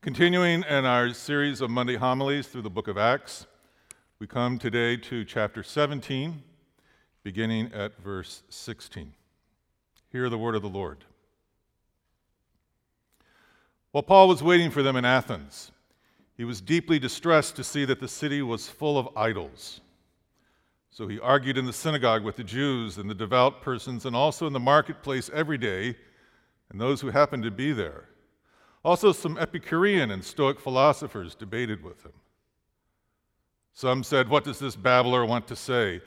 Continuing in our series of Monday homilies through the book of Acts, we come today to chapter 17, beginning at verse 16. Hear the word of the Lord. While Paul was waiting for them in Athens, he was deeply distressed to see that the city was full of idols. So he argued in the synagogue with the Jews and the devout persons, and also in the marketplace every day, and those who happened to be there. Also, some Epicurean and Stoic philosophers debated with him. Some said, What does this babbler want to say?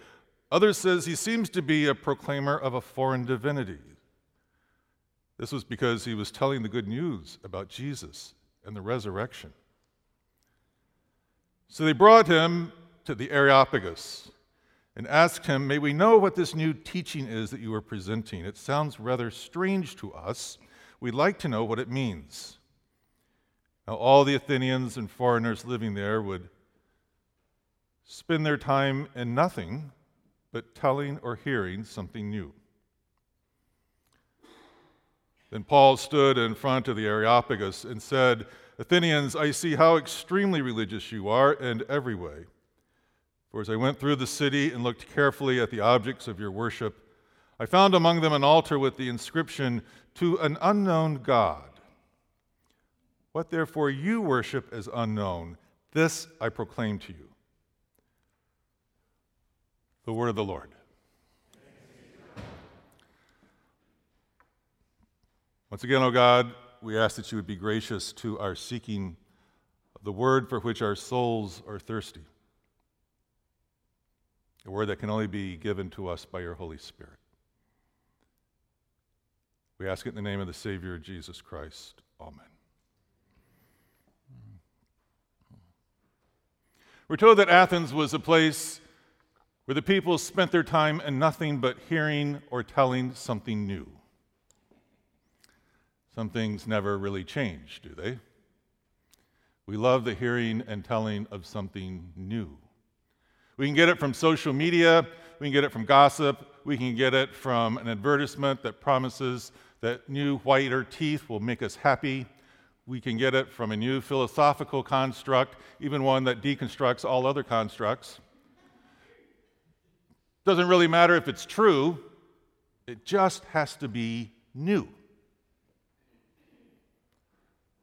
Others says he seems to be a proclaimer of a foreign divinity. This was because he was telling the good news about Jesus and the resurrection. So they brought him to the Areopagus and asked him, May we know what this new teaching is that you are presenting? It sounds rather strange to us. We'd like to know what it means. Now, all the Athenians and foreigners living there would spend their time in nothing but telling or hearing something new. Then Paul stood in front of the Areopagus and said, Athenians, I see how extremely religious you are in every way. For as I went through the city and looked carefully at the objects of your worship, I found among them an altar with the inscription, To an unknown God. What therefore you worship as unknown, this I proclaim to you. The word of the Lord. Once again, O oh God, we ask that you would be gracious to our seeking the word for which our souls are thirsty, a word that can only be given to us by your Holy Spirit. We ask it in the name of the Savior, Jesus Christ. Amen. We're told that Athens was a place where the people spent their time in nothing but hearing or telling something new. Some things never really change, do they? We love the hearing and telling of something new. We can get it from social media, we can get it from gossip, we can get it from an advertisement that promises that new whiter teeth will make us happy we can get it from a new philosophical construct, even one that deconstructs all other constructs. Doesn't really matter if it's true, it just has to be new.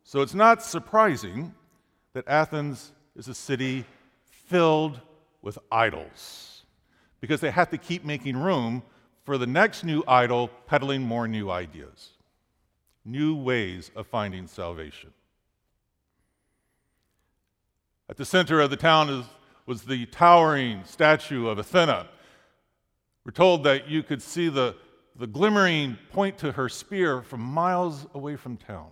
So it's not surprising that Athens is a city filled with idols because they have to keep making room for the next new idol peddling more new ideas new ways of finding salvation. At the center of the town is, was the towering statue of Athena. We're told that you could see the, the glimmering point to her spear from miles away from town.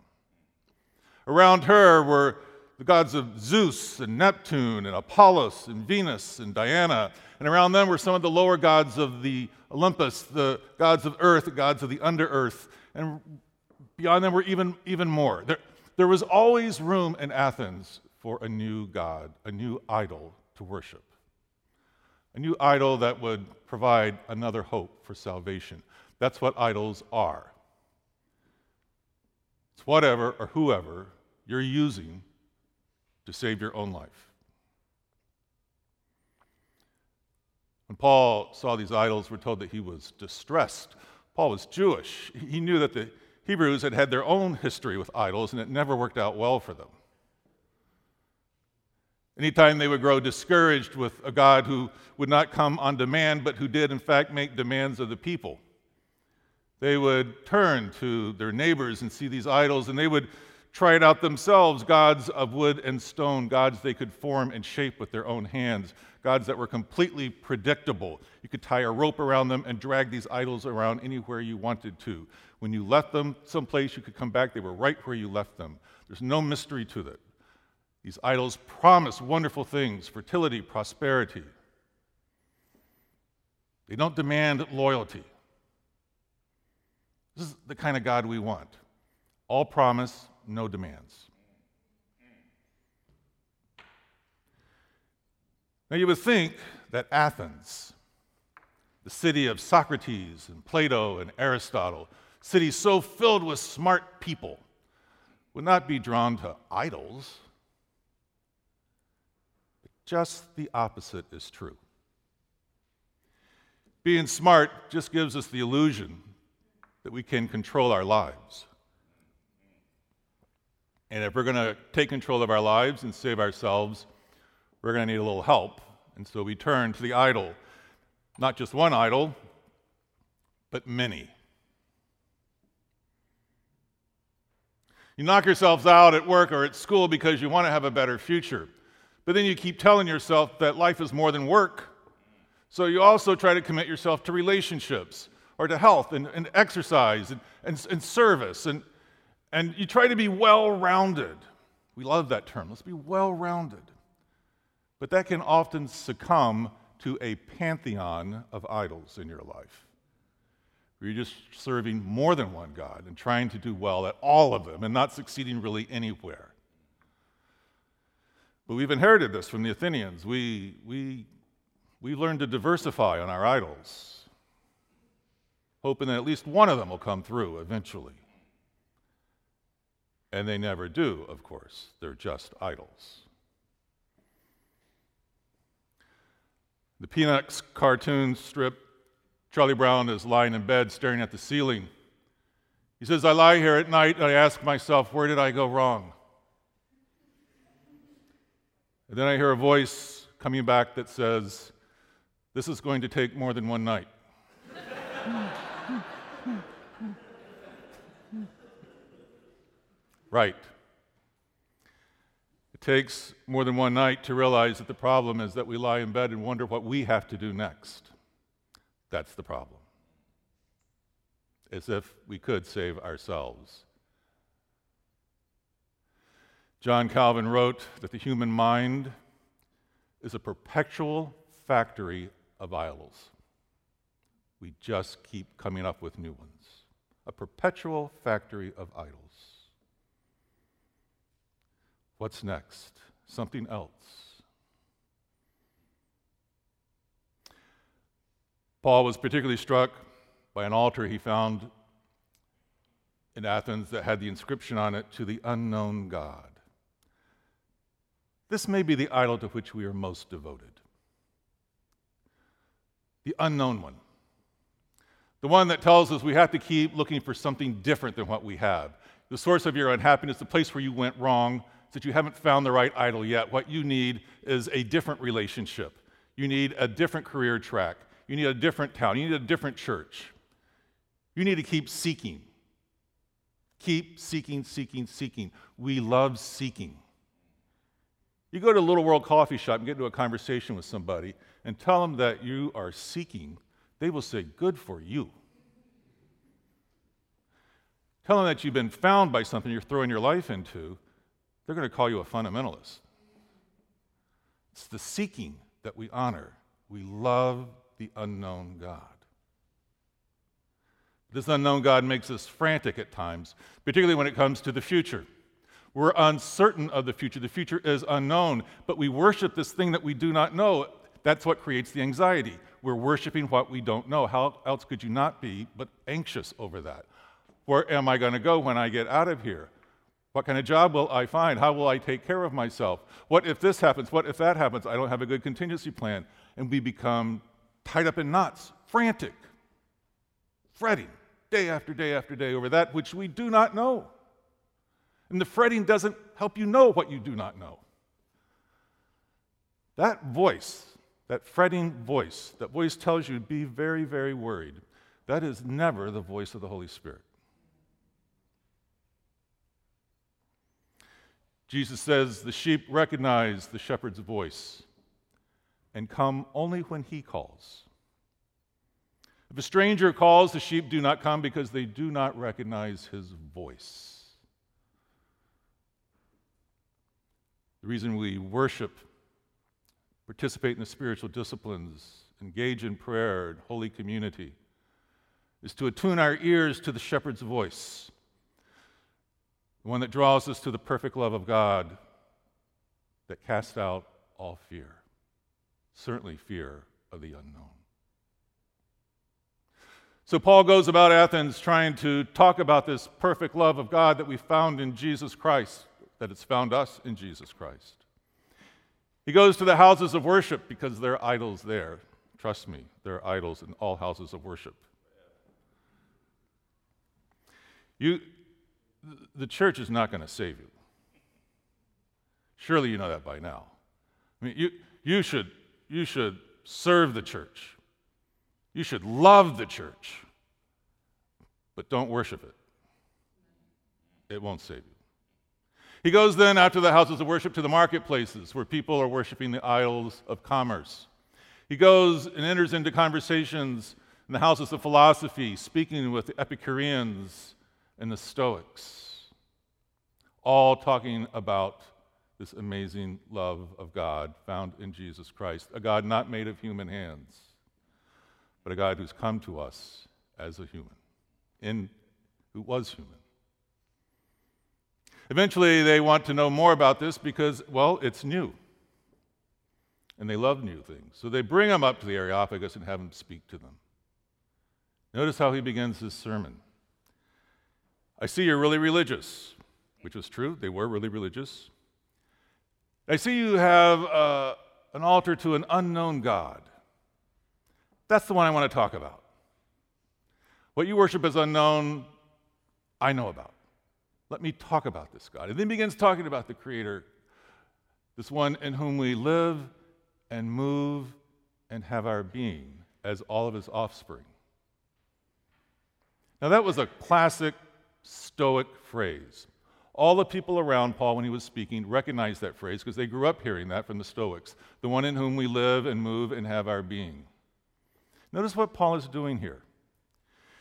Around her were the gods of Zeus and Neptune and Apollos and Venus and Diana. And around them were some of the lower gods of the Olympus, the gods of earth, the gods of the under earth. And Beyond them were even, even more. There, there was always room in Athens for a new God, a new idol to worship, a new idol that would provide another hope for salvation. That's what idols are. It's whatever or whoever you're using to save your own life. When Paul saw these idols, we're told that he was distressed. Paul was Jewish. He knew that the Hebrews had had their own history with idols, and it never worked out well for them. Anytime they would grow discouraged with a God who would not come on demand, but who did, in fact, make demands of the people, they would turn to their neighbors and see these idols, and they would try it out themselves gods of wood and stone, gods they could form and shape with their own hands, gods that were completely predictable. You could tie a rope around them and drag these idols around anywhere you wanted to. When you left them someplace, you could come back, they were right where you left them. There's no mystery to it. These idols promise wonderful things fertility, prosperity. They don't demand loyalty. This is the kind of God we want. All promise, no demands. Now, you would think that Athens, the city of Socrates and Plato and Aristotle, city so filled with smart people, would not be drawn to idols. But just the opposite is true. Being smart just gives us the illusion that we can control our lives. And if we're going to take control of our lives and save ourselves, we're going to need a little help. And so we turn to the idol. Not just one idol, but many. You knock yourselves out at work or at school because you want to have a better future. But then you keep telling yourself that life is more than work. So you also try to commit yourself to relationships or to health and, and exercise and, and, and service. And, and you try to be well rounded. We love that term. Let's be well rounded. But that can often succumb to a pantheon of idols in your life. Where you're just serving more than one God and trying to do well at all of them and not succeeding really anywhere. But we've inherited this from the Athenians. We, we, we learned to diversify on our idols, hoping that at least one of them will come through eventually. And they never do, of course. They're just idols. The Peanuts cartoon strip, Charlie Brown is lying in bed staring at the ceiling. He says, I lie here at night and I ask myself, where did I go wrong? And then I hear a voice coming back that says, This is going to take more than one night. right. It takes more than one night to realize that the problem is that we lie in bed and wonder what we have to do next. That's the problem. As if we could save ourselves. John Calvin wrote that the human mind is a perpetual factory of idols. We just keep coming up with new ones. A perpetual factory of idols. What's next? Something else. Paul was particularly struck by an altar he found in Athens that had the inscription on it, To the unknown God. This may be the idol to which we are most devoted. The unknown one. The one that tells us we have to keep looking for something different than what we have. The source of your unhappiness, the place where you went wrong, is that you haven't found the right idol yet. What you need is a different relationship. You need a different career track. You need a different town. You need a different church. You need to keep seeking. Keep seeking, seeking, seeking. We love seeking. You go to a little world coffee shop and get into a conversation with somebody and tell them that you are seeking, they will say, Good for you. Tell them that you've been found by something you're throwing your life into, they're going to call you a fundamentalist. It's the seeking that we honor. We love the unknown God. This unknown God makes us frantic at times, particularly when it comes to the future. We're uncertain of the future. The future is unknown, but we worship this thing that we do not know. That's what creates the anxiety. We're worshiping what we don't know. How else could you not be but anxious over that? Where am I going to go when I get out of here? What kind of job will I find? How will I take care of myself? What if this happens? What if that happens? I don't have a good contingency plan. And we become tied up in knots, frantic, fretting day after day after day over that which we do not know. And the fretting doesn't help you know what you do not know. That voice, that fretting voice, that voice tells you to be very, very worried. That is never the voice of the Holy Spirit. Jesus says the sheep recognize the shepherd's voice and come only when he calls. If a stranger calls, the sheep do not come because they do not recognize his voice. The reason we worship, participate in the spiritual disciplines, engage in prayer and holy community is to attune our ears to the shepherd's voice the one that draws us to the perfect love of God that casts out all fear, certainly fear of the unknown. So Paul goes about Athens trying to talk about this perfect love of God that we found in Jesus Christ, that it's found us in Jesus Christ. He goes to the houses of worship because there are idols there. Trust me, there are idols in all houses of worship. You, the church is not going to save you. Surely you know that by now. I mean, you, you, should, you should serve the church. You should love the church, but don't worship it. It won't save you. He goes then after the houses of worship to the marketplaces where people are worshiping the idols of commerce. He goes and enters into conversations in the houses of philosophy, speaking with the Epicureans and the Stoics, all talking about this amazing love of God found in Jesus Christ, a God not made of human hands but a God who's come to us as a human, in, who was human. Eventually, they want to know more about this because, well, it's new. And they love new things. So they bring him up to the Areopagus and have him speak to them. Notice how he begins his sermon. I see you're really religious, which was true. They were really religious. I see you have uh, an altar to an unknown God. That's the one I want to talk about. What you worship as unknown, I know about. Let me talk about this God. And then begins talking about the Creator, this one in whom we live and move and have our being as all of his offspring. Now, that was a classic Stoic phrase. All the people around Paul when he was speaking recognized that phrase because they grew up hearing that from the Stoics the one in whom we live and move and have our being. Notice what Paul is doing here.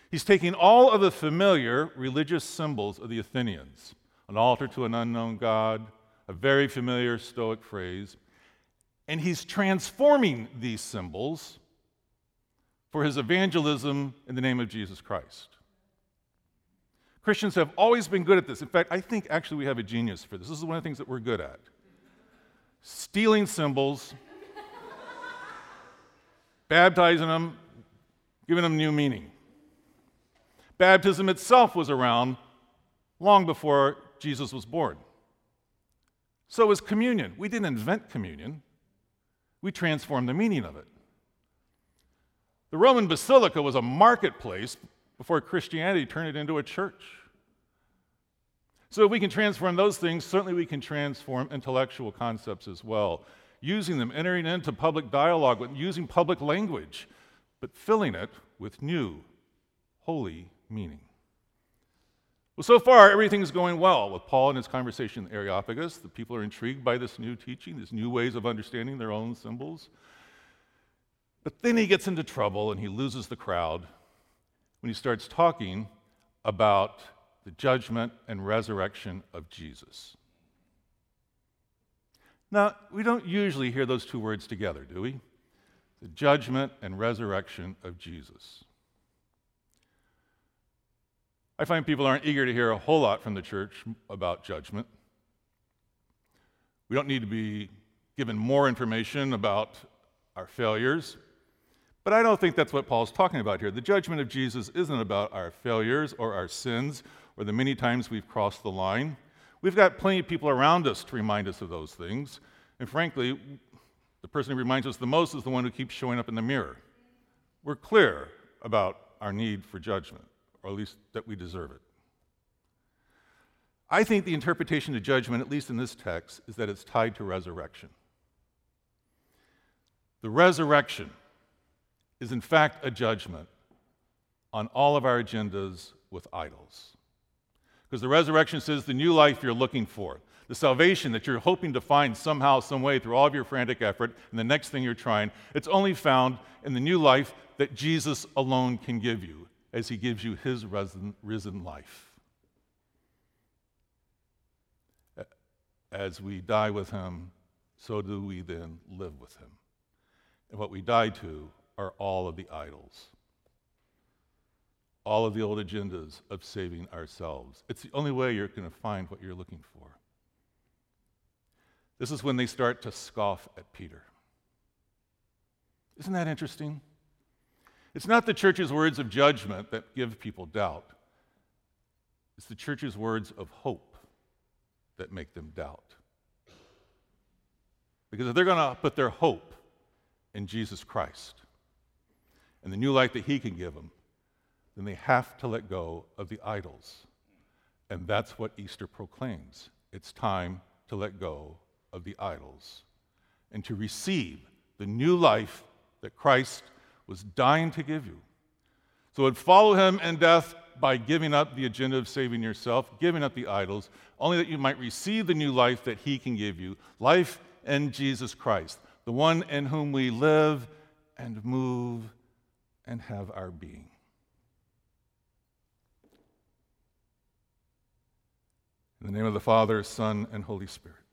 He's taking all of the familiar religious symbols of the Athenians an altar to an unknown God, a very familiar Stoic phrase, and he's transforming these symbols for his evangelism in the name of Jesus Christ. Christians have always been good at this. In fact, I think actually we have a genius for this. This is one of the things that we're good at stealing symbols, baptizing them, giving them new meaning. Baptism itself was around long before Jesus was born. So was communion. We didn't invent communion, we transformed the meaning of it. The Roman Basilica was a marketplace before Christianity turned it into a church. So, if we can transform those things, certainly we can transform intellectual concepts as well. Using them, entering into public dialogue, using public language but filling it with new, holy meaning. Well, so far, everything's going well with Paul and his conversation in the Areopagus. The people are intrigued by this new teaching, these new ways of understanding their own symbols. But then he gets into trouble and he loses the crowd when he starts talking about the judgment and resurrection of Jesus. Now, we don't usually hear those two words together, do we? the judgment and resurrection of Jesus. I find people aren't eager to hear a whole lot from the church about judgment. We don't need to be given more information about our failures, but I don't think that's what Paul's talking about here. The judgment of Jesus isn't about our failures or our sins or the many times we've crossed the line. We've got plenty of people around us to remind us of those things. And frankly, the person who reminds us the most is the one who keeps showing up in the mirror. We're clear about our need for judgment, or at least that we deserve it. I think the interpretation of judgment, at least in this text, is that it's tied to resurrection. The resurrection is, in fact, a judgment on all of our agendas with idols. Because the resurrection says the new life you're looking for, the salvation that you're hoping to find somehow, some way through all of your frantic effort, and the next thing you're trying, it's only found in the new life that Jesus alone can give you as he gives you his risen, life. As we die with him, so do we then live with him. And what we die to are all of the idols, all of the old agendas of saving ourselves. It's the only way you're going to find what you're looking for. This is when they start to scoff at Peter. Isn't that interesting? It's not the church's words of judgment that give people doubt, it's the church's words of hope that make them doubt. Because if they're going to put their hope in Jesus Christ and the new life that He can give them, then they have to let go of the idols. And that's what Easter proclaims. It's time to let go of the idols and to receive the new life that Christ was dying to give you. So would follow him in death by giving up the agenda of saving yourself, giving up the idols, only that you might receive the new life that he can give you life in Jesus Christ, the one in whom we live and move and have our being. In the name of the Father, Son, and Holy Spirit.